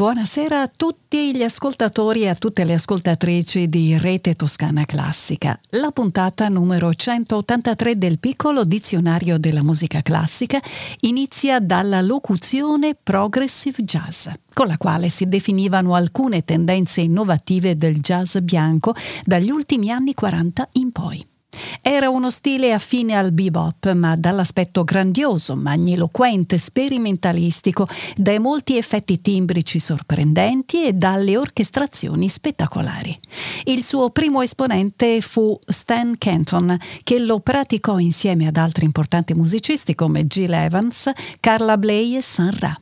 Buonasera a tutti gli ascoltatori e a tutte le ascoltatrici di Rete Toscana Classica. La puntata numero 183 del piccolo dizionario della musica classica inizia dalla locuzione progressive jazz, con la quale si definivano alcune tendenze innovative del jazz bianco dagli ultimi anni 40 in poi. Era uno stile affine al bebop, ma dall'aspetto grandioso, magniloquente, sperimentalistico, dai molti effetti timbrici sorprendenti e dalle orchestrazioni spettacolari. Il suo primo esponente fu Stan Kenton, che lo praticò insieme ad altri importanti musicisti come Jill Evans, Carla Bley e San Ra.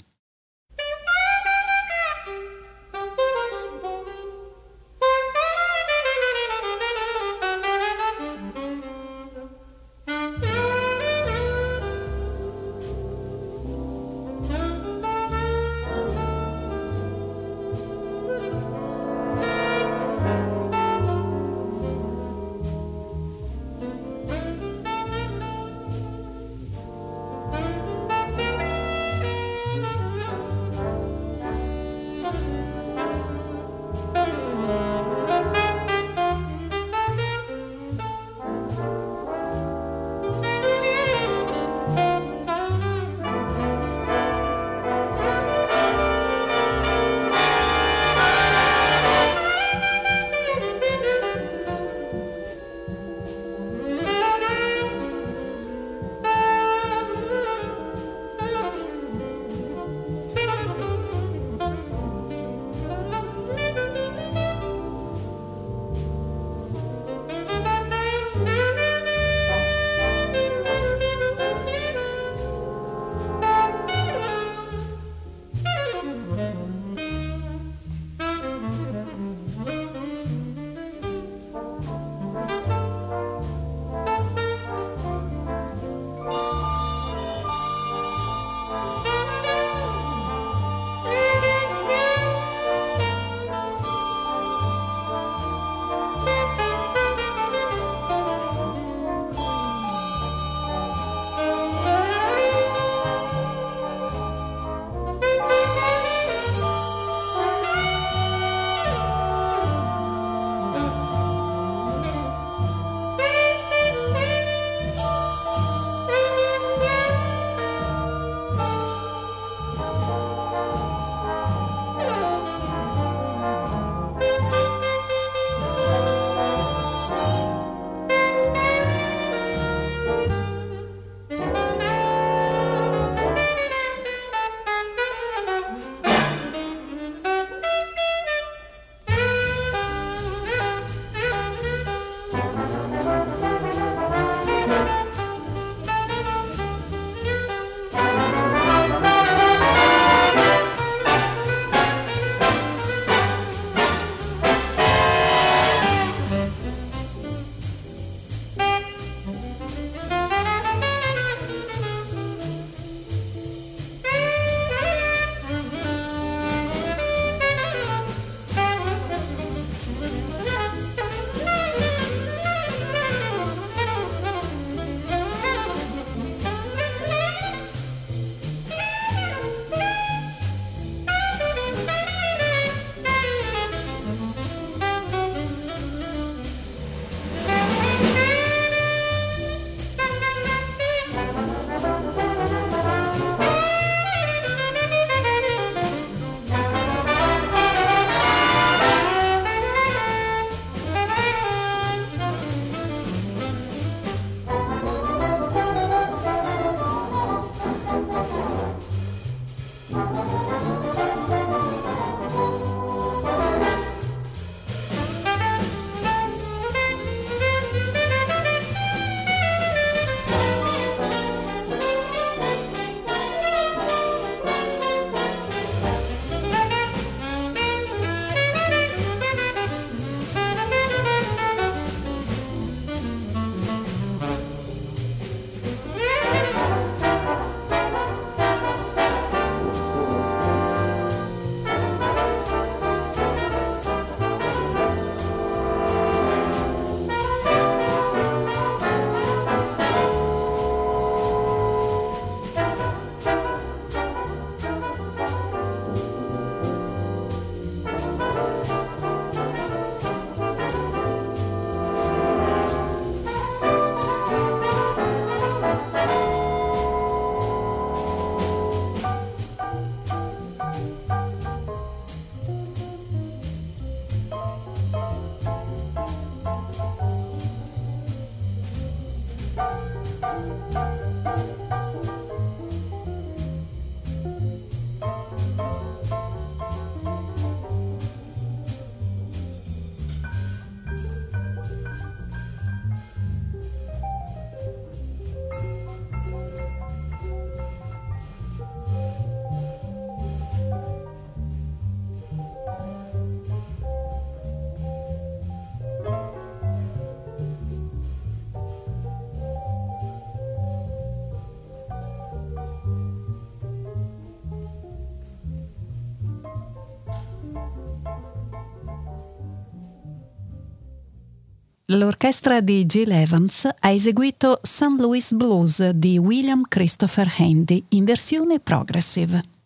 L'orchestra di Jill Evans ha eseguito St. Louis Blues di William Christopher Handy in versione progressive.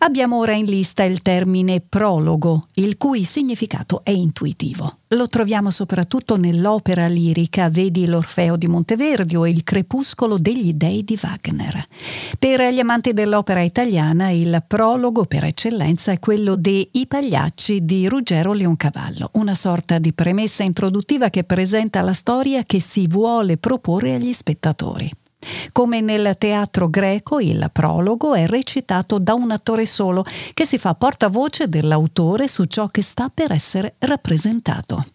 Abbiamo ora in lista il termine prologo, il cui significato è intuitivo. Lo troviamo soprattutto nell'opera lirica Vedi l'Orfeo di Monteverdi o Il crepuscolo degli dei di Wagner. Per gli amanti dell'opera italiana il prologo per eccellenza è quello de I Pagliacci di Ruggero Leoncavallo, una sorta di premessa introduttiva che presenta la storia che si vuole proporre agli spettatori. Come nel teatro greco, il prologo è recitato da un attore solo che si fa portavoce dell'autore su ciò che sta per essere rappresentato.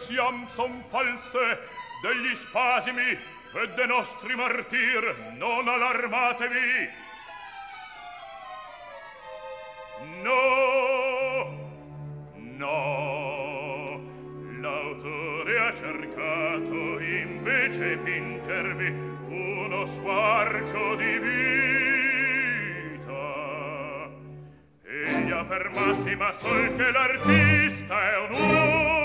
Versiam son false degli spasimi e de nostri martir non allarmatevi no no l'autore ha cercato invece pingervi uno squarcio di vita. Egli per massima sol che l'artista è un uomo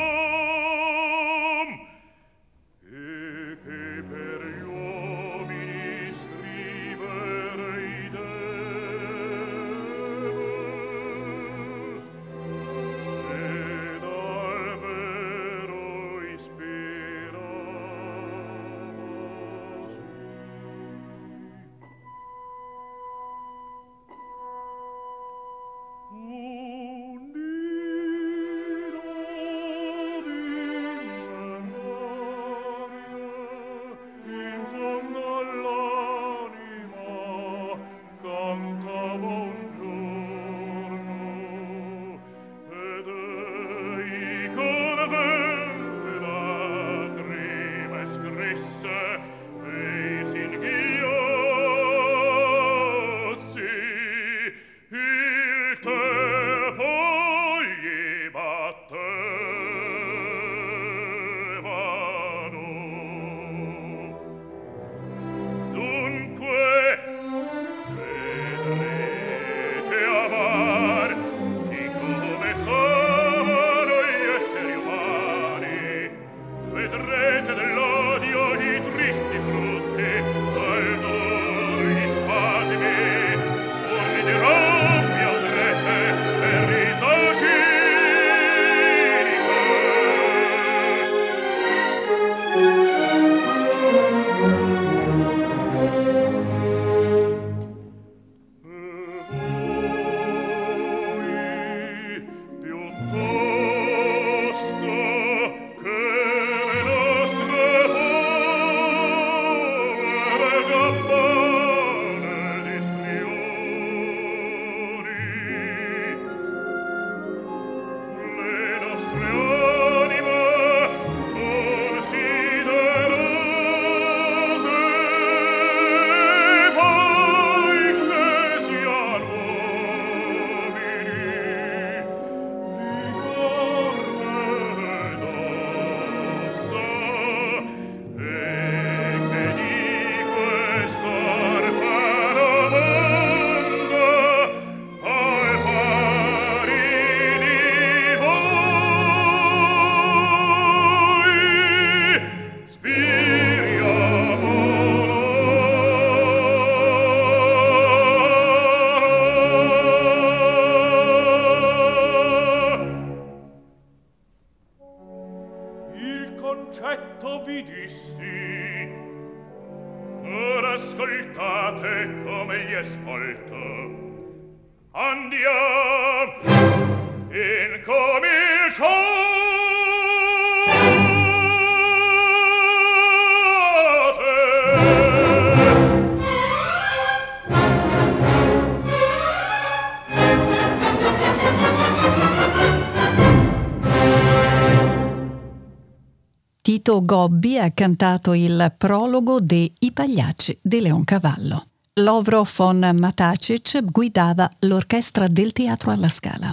Tito Gobbi ha cantato il prologo de I Pagliacci di Leoncavallo. Lovro von Matacic guidava l'orchestra del Teatro alla Scala.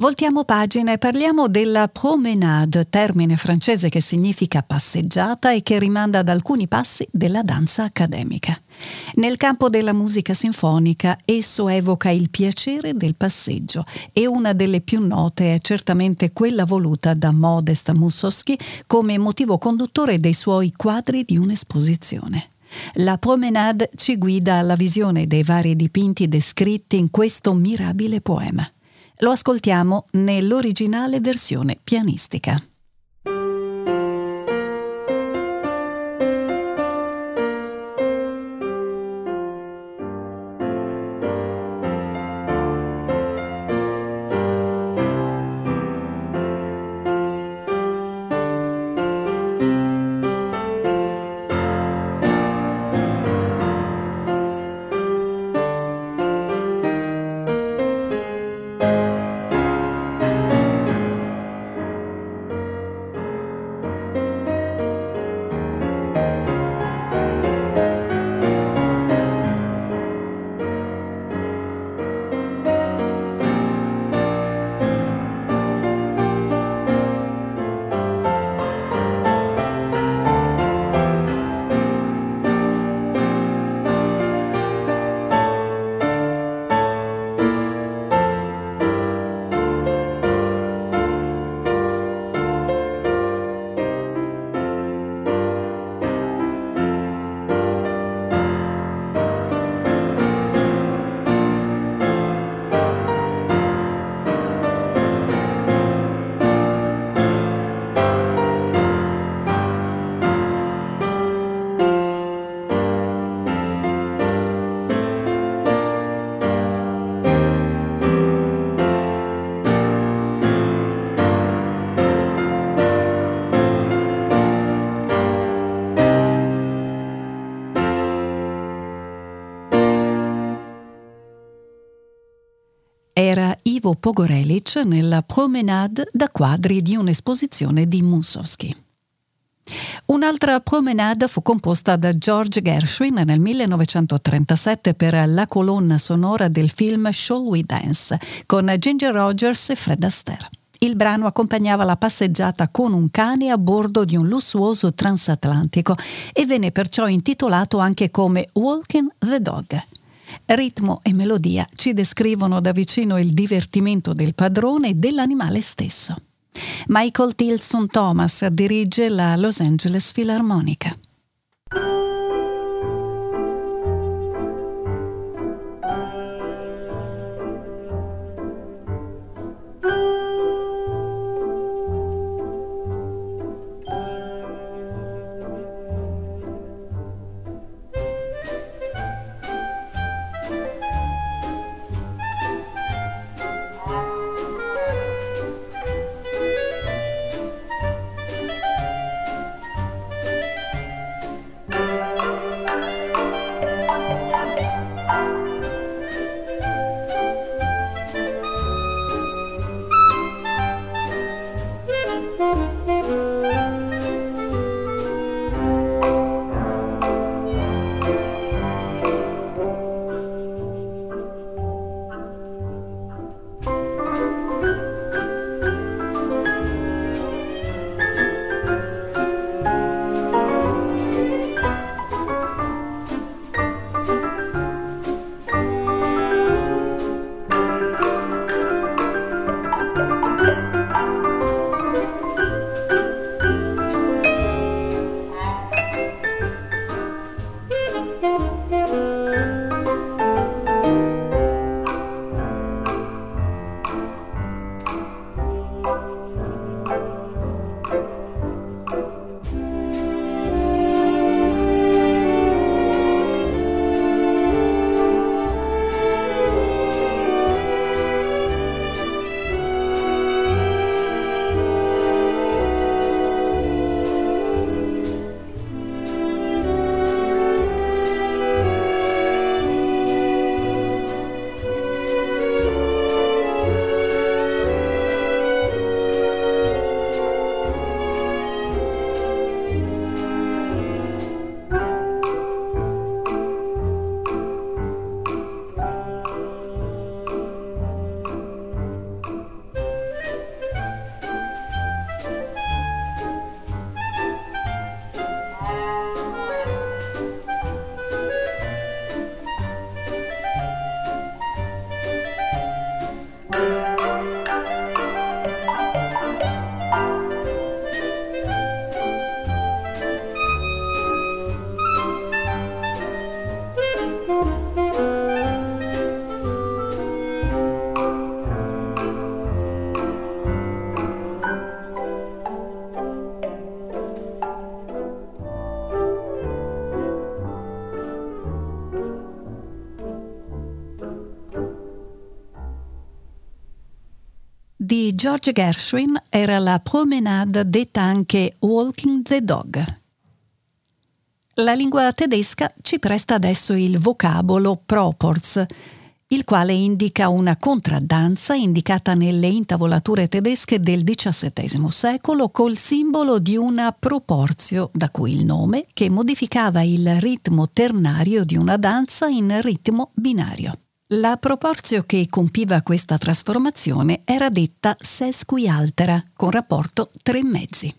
Voltiamo pagina e parliamo della promenade, termine francese che significa passeggiata e che rimanda ad alcuni passi della danza accademica. Nel campo della musica sinfonica esso evoca il piacere del passeggio e una delle più note è certamente quella voluta da Modest Mussorgsky come motivo conduttore dei suoi quadri di un'esposizione. La promenade ci guida alla visione dei vari dipinti descritti in questo mirabile poema. Lo ascoltiamo nell'originale versione pianistica. Ivo Pogorelic nella promenade da quadri di un'esposizione di Mussorgsky. Un'altra promenade fu composta da George Gershwin nel 1937 per la colonna sonora del film Shall We Dance con Ginger Rogers e Fred Astaire. Il brano accompagnava la passeggiata con un cane a bordo di un lussuoso transatlantico e venne perciò intitolato anche come Walking the Dog. Ritmo e melodia ci descrivono da vicino il divertimento del padrone e dell'animale stesso. Michael Tilson Thomas dirige la Los Angeles Philharmonica. George Gershwin era la promenade detta anche Walking the Dog. La lingua tedesca ci presta adesso il vocabolo proporz, il quale indica una contraddanza indicata nelle intavolature tedesche del XVII secolo col simbolo di una proporzio, da cui il nome, che modificava il ritmo ternario di una danza in ritmo binario. La proporzio che compiva questa trasformazione era detta sesquialtera, con rapporto tre mezzi.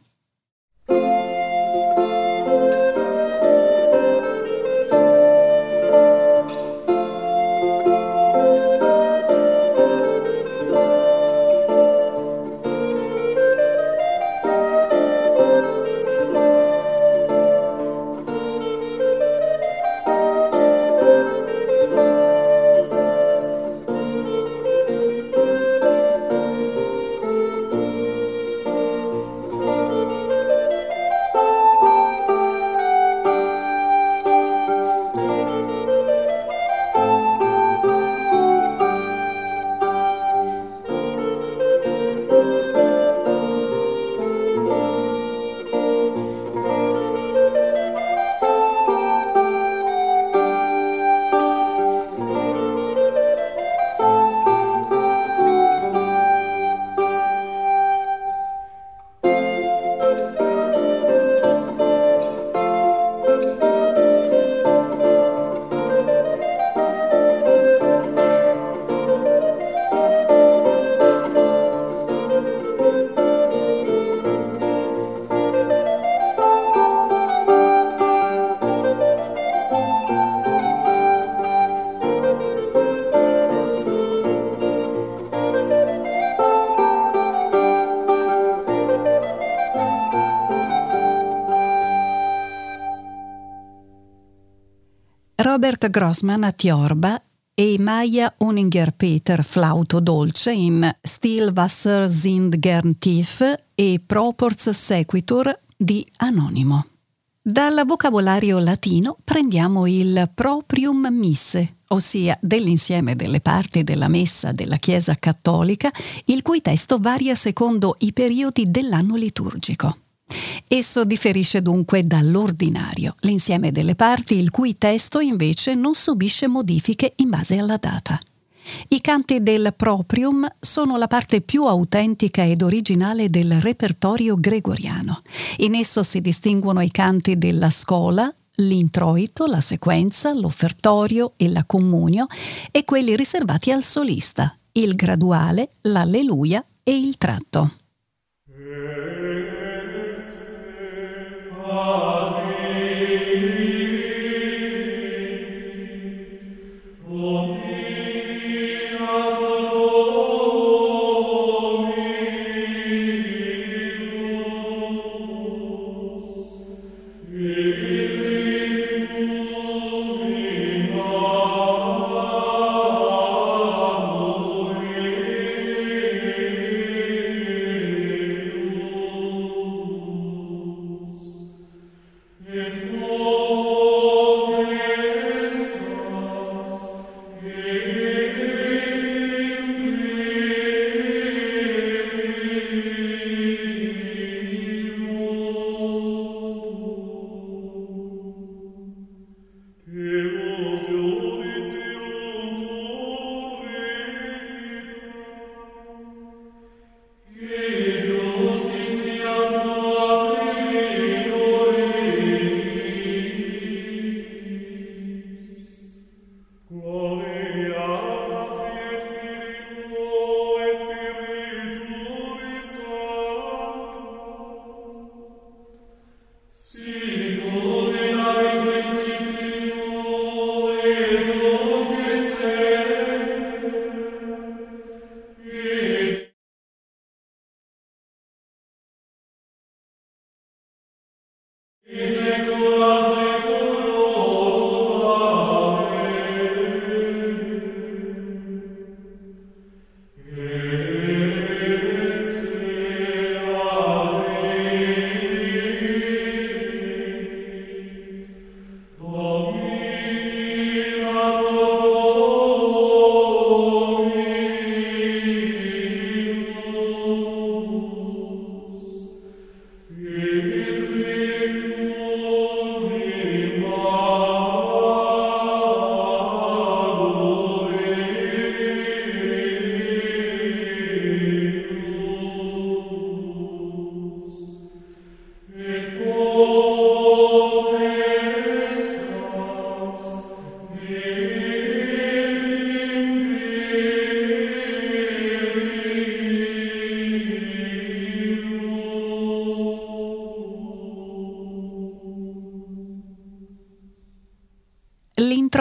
Robert Grossman a Tiorba e Maya Uninger-Peter flauto dolce in Stillwasser sind gern tief e Proports sequitur di Anonimo. Dal vocabolario latino prendiamo il proprium misse, ossia dell'insieme delle parti della messa della Chiesa cattolica, il cui testo varia secondo i periodi dell'anno liturgico. Esso differisce dunque dall'ordinario, l'insieme delle parti il cui testo invece non subisce modifiche in base alla data. I canti del Proprium sono la parte più autentica ed originale del repertorio gregoriano. In esso si distinguono i canti della scola, l'introito, la sequenza, l'offertorio e la comunio e quelli riservati al solista, il graduale, l'alleluia e il tratto. God.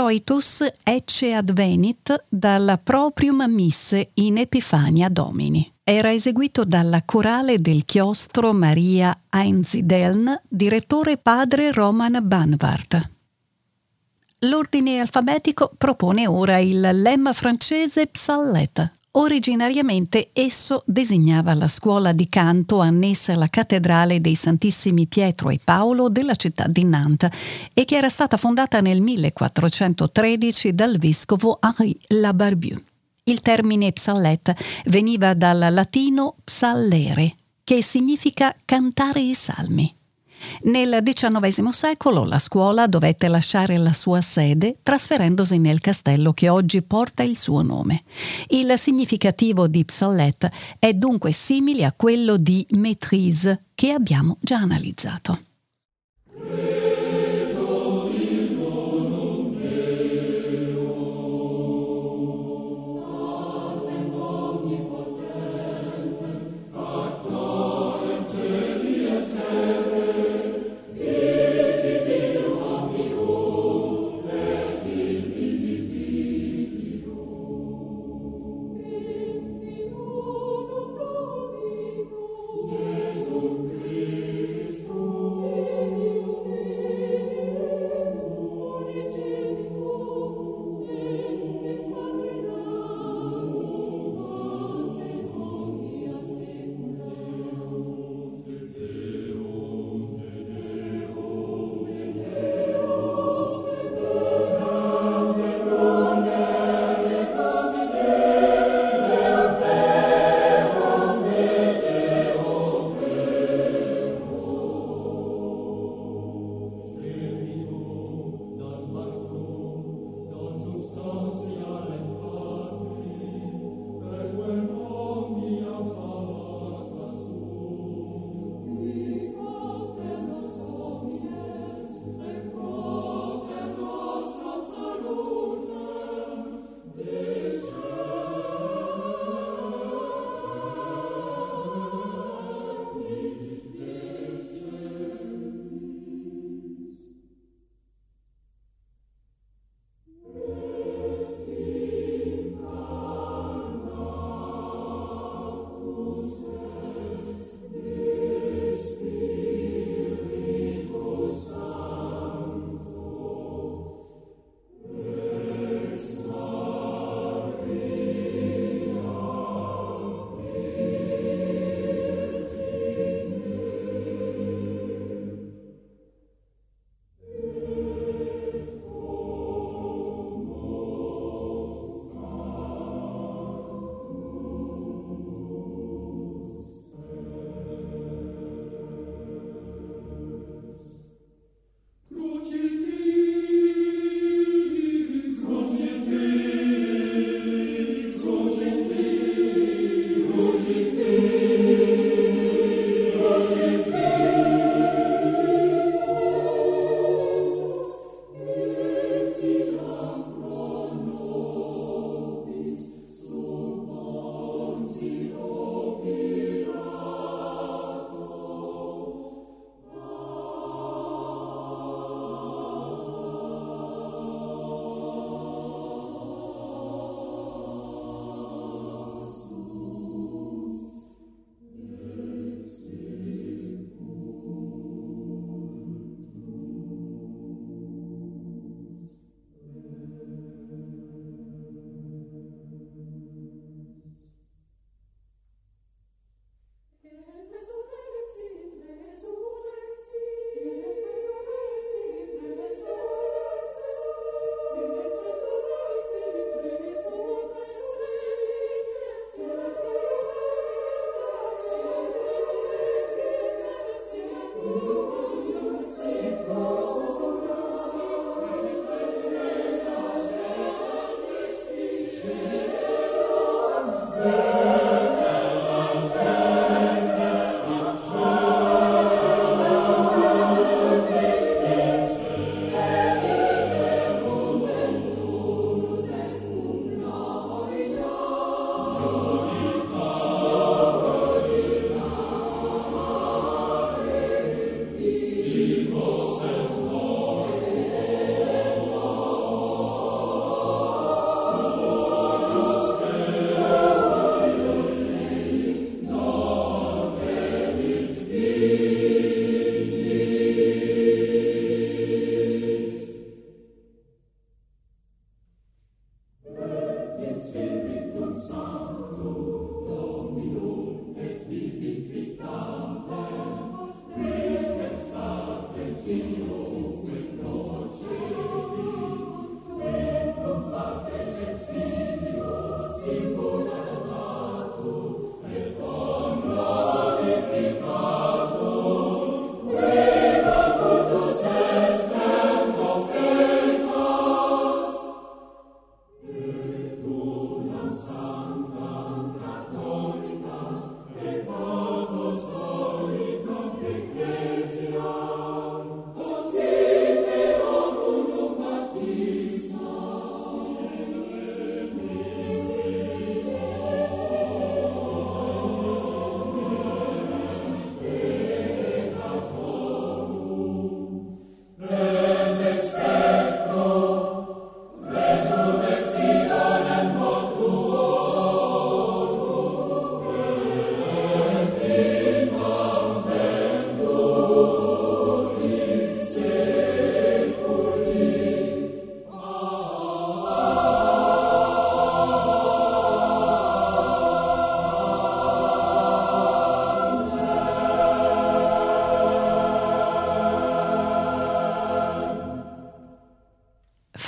Introitus ecce advenit dalla Proprium Misse in Epifania Domini. Era eseguito dalla corale del chiostro Maria Einzideln, direttore padre Roman Banvart. L'ordine alfabetico propone ora il lemma francese Psallet, Originariamente esso designava la scuola di canto annessa alla cattedrale dei Santissimi Pietro e Paolo della città di Nantes e che era stata fondata nel 1413 dal vescovo Henri Labarbieu. Il termine psallet veniva dal latino psallere, che significa cantare i salmi. Nel XIX secolo la scuola dovette lasciare la sua sede trasferendosi nel castello che oggi porta il suo nome. Il significativo di Psallet è dunque simile a quello di maîtrise che abbiamo già analizzato.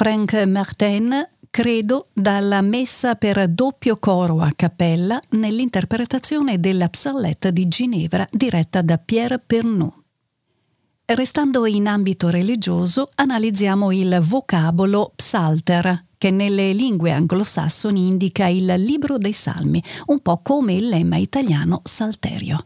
Frank Martin, credo dalla messa per doppio coro a cappella nell'interpretazione della Psalette di Ginevra diretta da Pierre Pernoud. Restando in ambito religioso, analizziamo il vocabolo psalter, che nelle lingue anglosassoni indica il libro dei salmi, un po' come il lemma italiano salterio.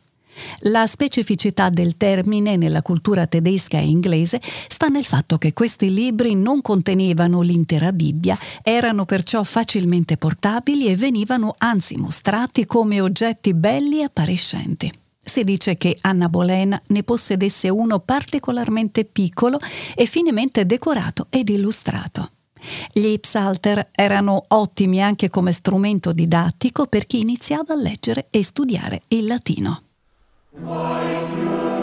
La specificità del termine nella cultura tedesca e inglese sta nel fatto che questi libri non contenevano l'intera Bibbia, erano perciò facilmente portabili e venivano anzi mostrati come oggetti belli e appariscenti. Si dice che Anna Boleyn ne possedesse uno particolarmente piccolo e finemente decorato ed illustrato. Gli psalter erano ottimi anche come strumento didattico per chi iniziava a leggere e studiare il latino. My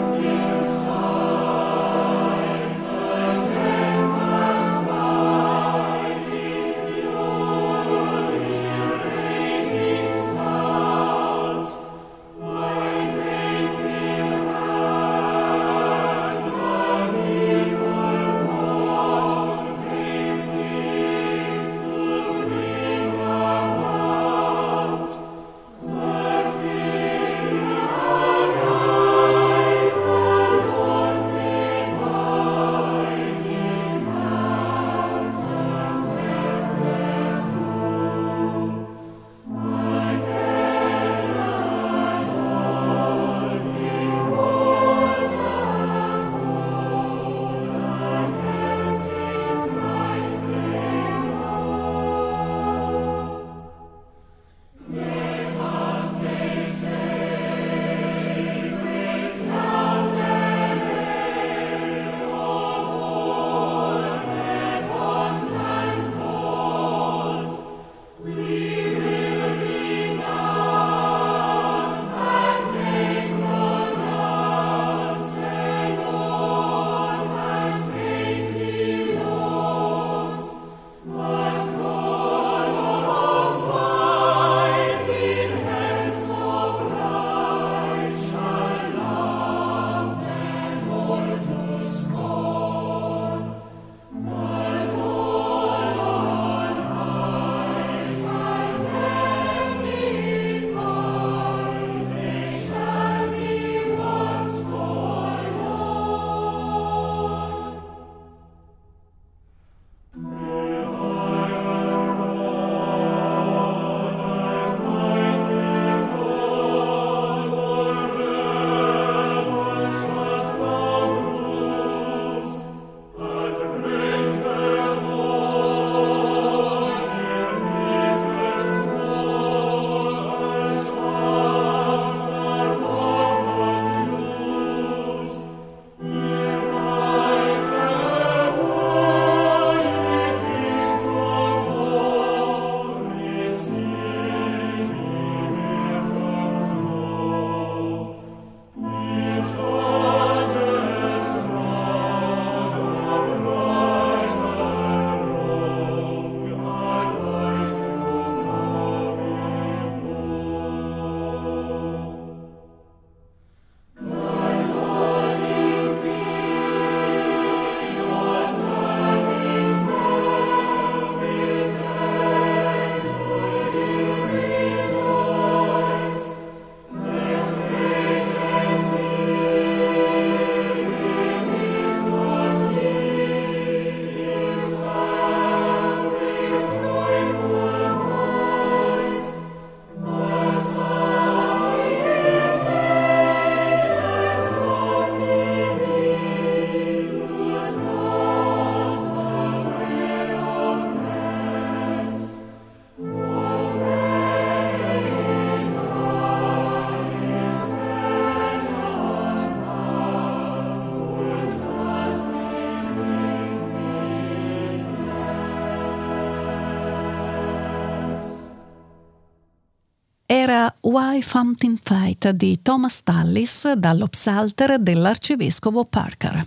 Why Fountain Fight di Thomas Tallis dallo psalter dell'arcivescovo Parker.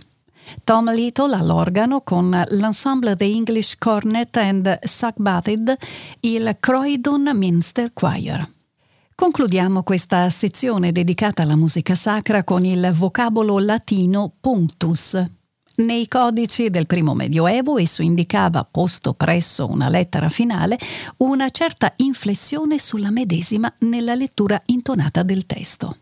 Tom Little all'organo con l'ensemble The English Cornet and Sackbatted, il Croydon Minster Choir. Concludiamo questa sezione dedicata alla musica sacra con il vocabolo latino punctus. Nei codici del primo Medioevo esso indicava, posto presso una lettera finale, una certa inflessione sulla medesima nella lettura intonata del testo.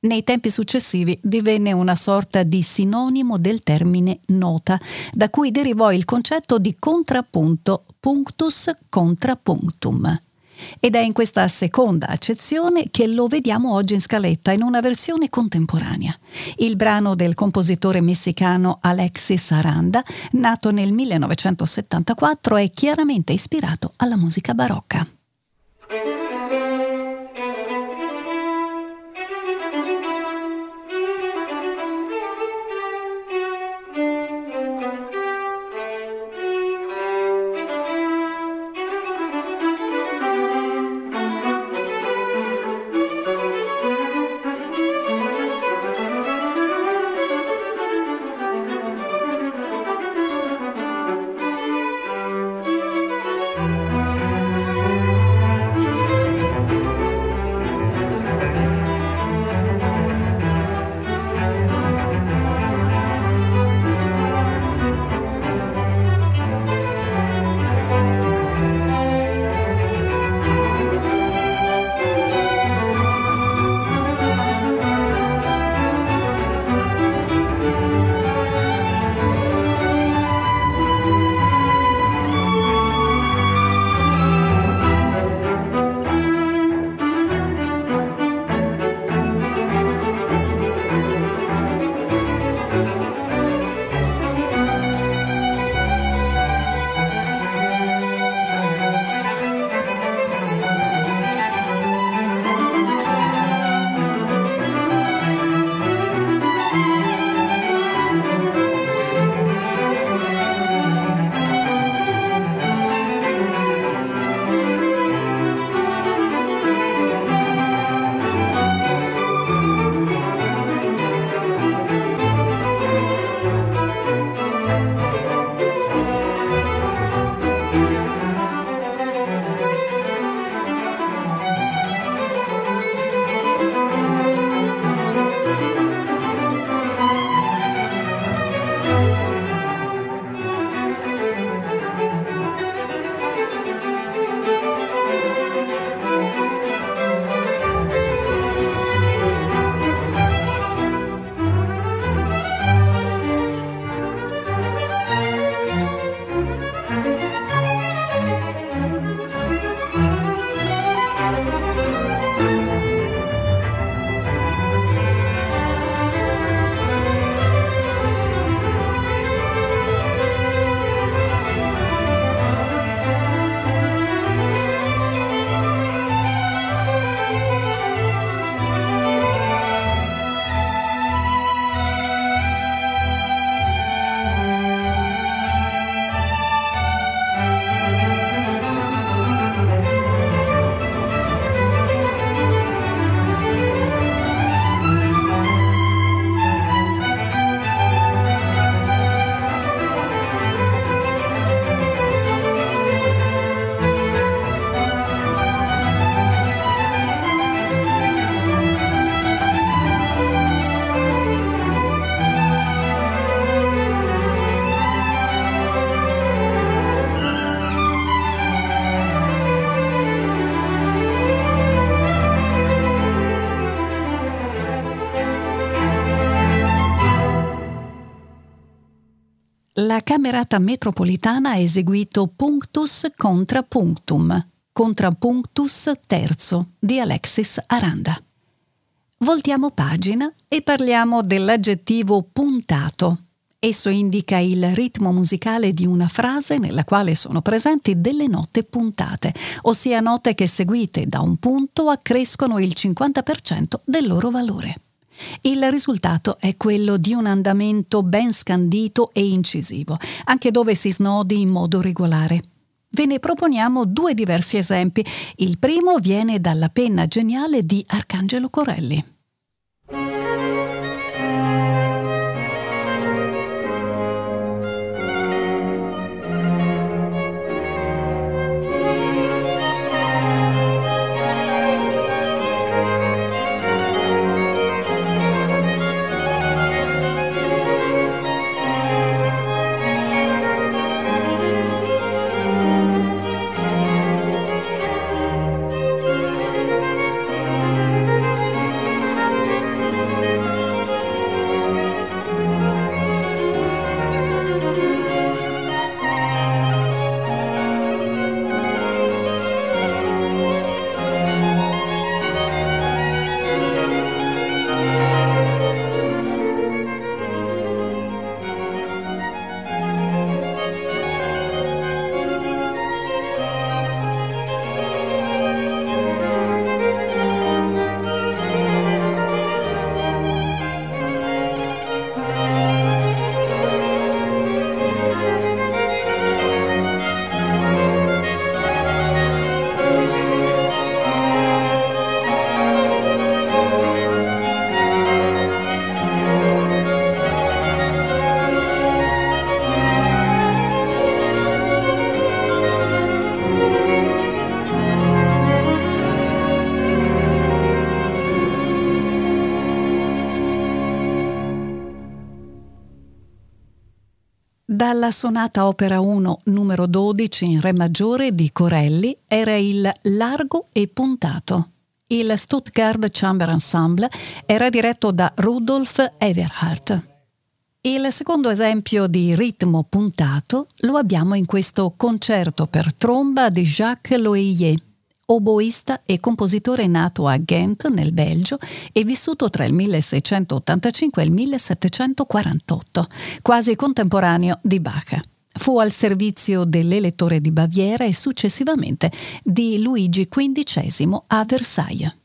Nei tempi successivi divenne una sorta di sinonimo del termine nota, da cui derivò il concetto di contrappunto punctus contra punctum. Ed è in questa seconda accezione che lo vediamo oggi in scaletta in una versione contemporanea. Il brano del compositore messicano Alexis Aranda, nato nel 1974, è chiaramente ispirato alla musica barocca. Camerata Metropolitana ha eseguito Punctus contra Punctum, Contrapunctus terzo di Alexis Aranda. Voltiamo pagina e parliamo dell'aggettivo puntato. Esso indica il ritmo musicale di una frase nella quale sono presenti delle note puntate, ossia note che seguite da un punto accrescono il 50% del loro valore. Il risultato è quello di un andamento ben scandito e incisivo, anche dove si snodi in modo regolare. Ve ne proponiamo due diversi esempi. Il primo viene dalla penna geniale di Arcangelo Corelli. Dalla sonata opera 1 numero 12 in Re maggiore di Corelli era il Largo e puntato. Il Stuttgart Chamber Ensemble era diretto da Rudolf Everhardt. Il secondo esempio di ritmo puntato lo abbiamo in questo concerto per tromba di Jacques Loeillet, oboista e compositore nato a Ghent, nel Belgio, e vissuto tra il 1685 e il 1748, quasi contemporaneo di Bach. Fu al servizio dell'elettore di Baviera e successivamente di Luigi XV a Versailles.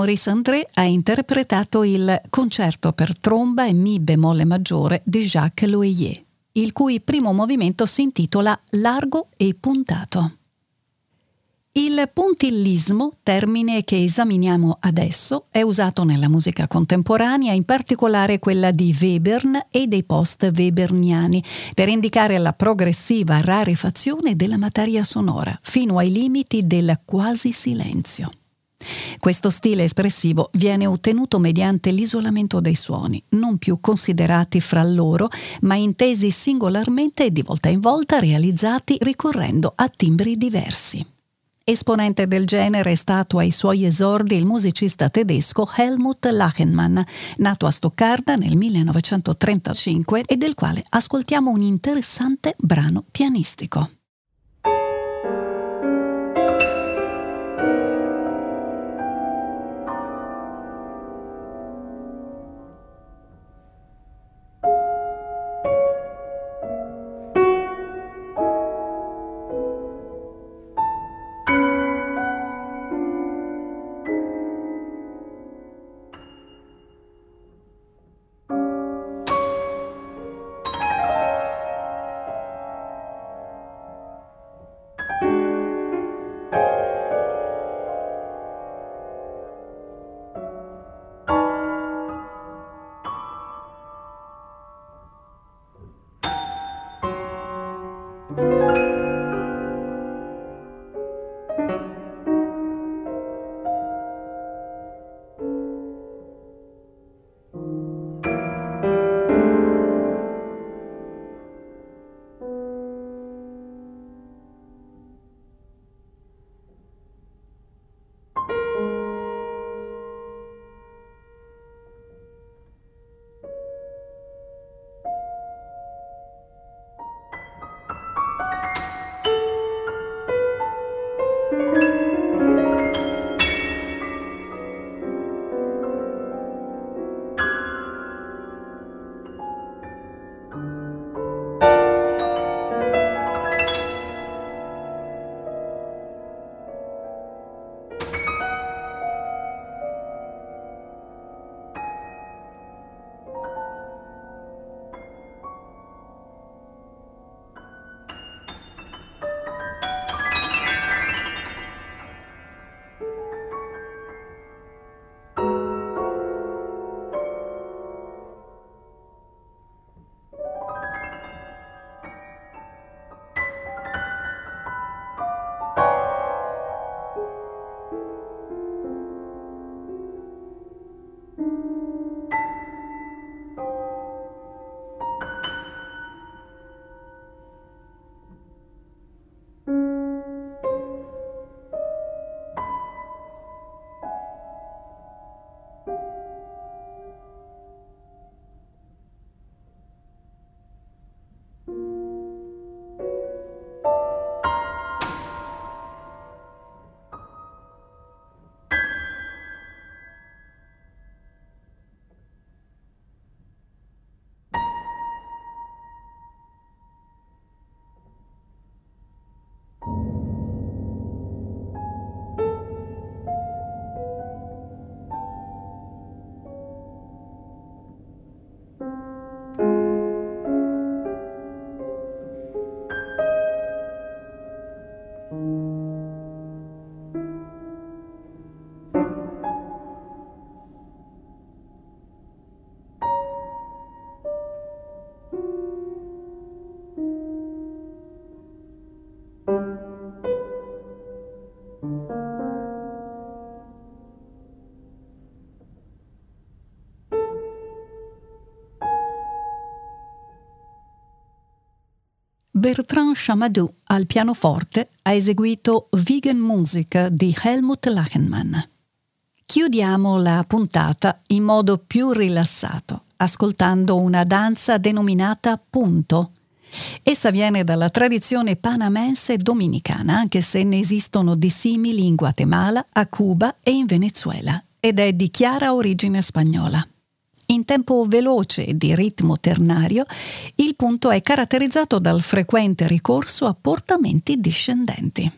Maurice André ha interpretato il concerto per tromba e mi bemolle maggiore di Jacques Loeillet, il cui primo movimento si intitola Largo e puntato. Il puntillismo, termine che esaminiamo adesso, è usato nella musica contemporanea, in particolare quella di Webern e dei post-weberniani, per indicare la progressiva rarefazione della materia sonora, fino ai limiti del quasi silenzio. Questo stile espressivo viene ottenuto mediante l'isolamento dei suoni, non più considerati fra loro, ma intesi singolarmente e di volta in volta realizzati ricorrendo a timbri diversi. Esponente del genere è stato ai suoi esordi il musicista tedesco Helmut Lachenmann, nato a Stoccarda nel 1935 e del quale ascoltiamo un interessante brano pianistico. Bertrand Chamadou al pianoforte ha eseguito Vegan Music di Helmut Lachenmann. Chiudiamo la puntata in modo più rilassato, ascoltando una danza denominata punto. Essa viene dalla tradizione panamense dominicana, anche se ne esistono di simili in Guatemala, a Cuba e in Venezuela, ed è di chiara origine spagnola. In tempo veloce e di ritmo ternario, il punto è caratterizzato dal frequente ricorso a portamenti discendenti.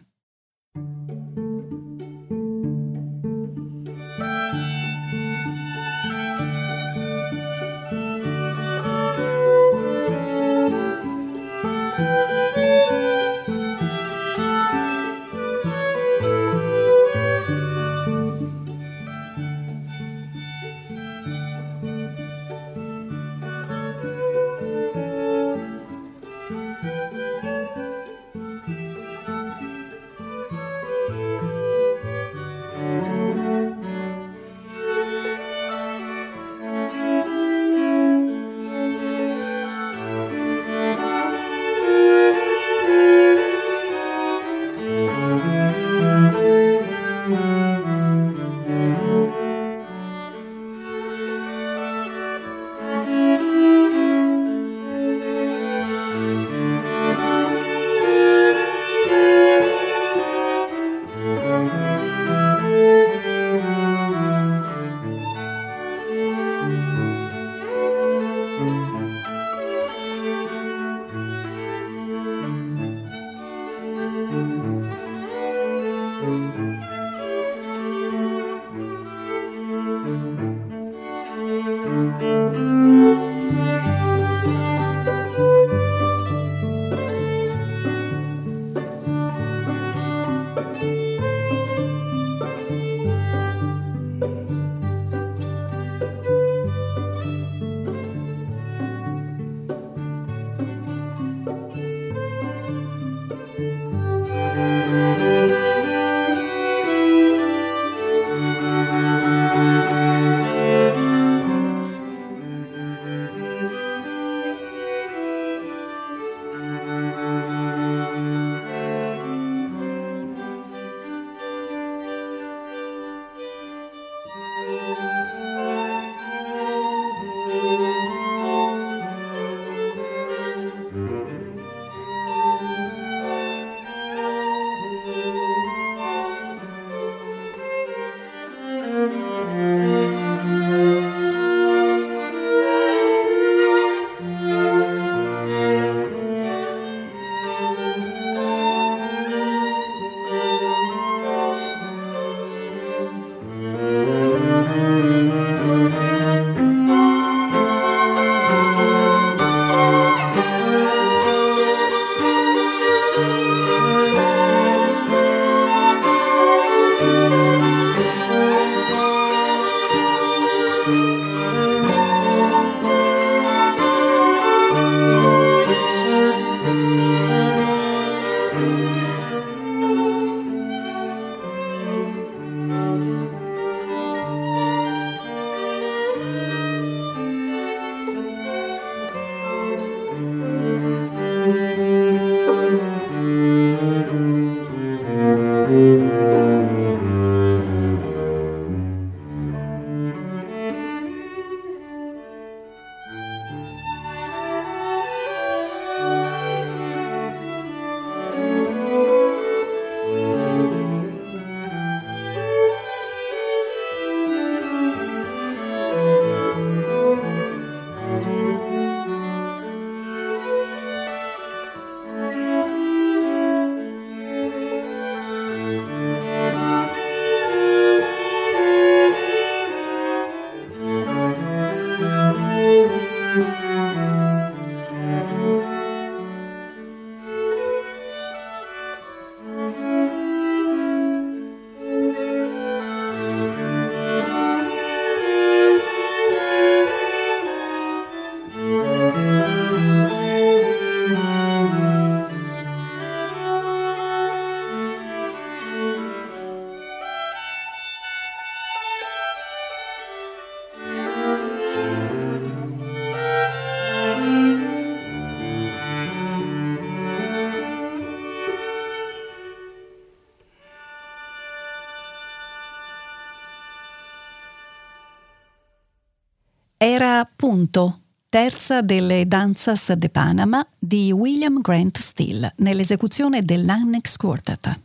Era Punto, terza delle Danzas de Panama di William Grant Steele nell'esecuzione dell'Annex Quartet.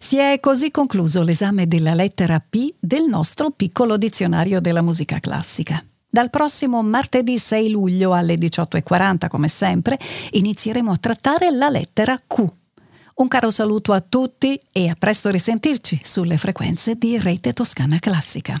Si è così concluso l'esame della lettera P del nostro piccolo dizionario della musica classica. Dal prossimo martedì 6 luglio alle 18.40, come sempre, inizieremo a trattare la lettera Q. Un caro saluto a tutti e a presto risentirci sulle frequenze di Rete Toscana Classica.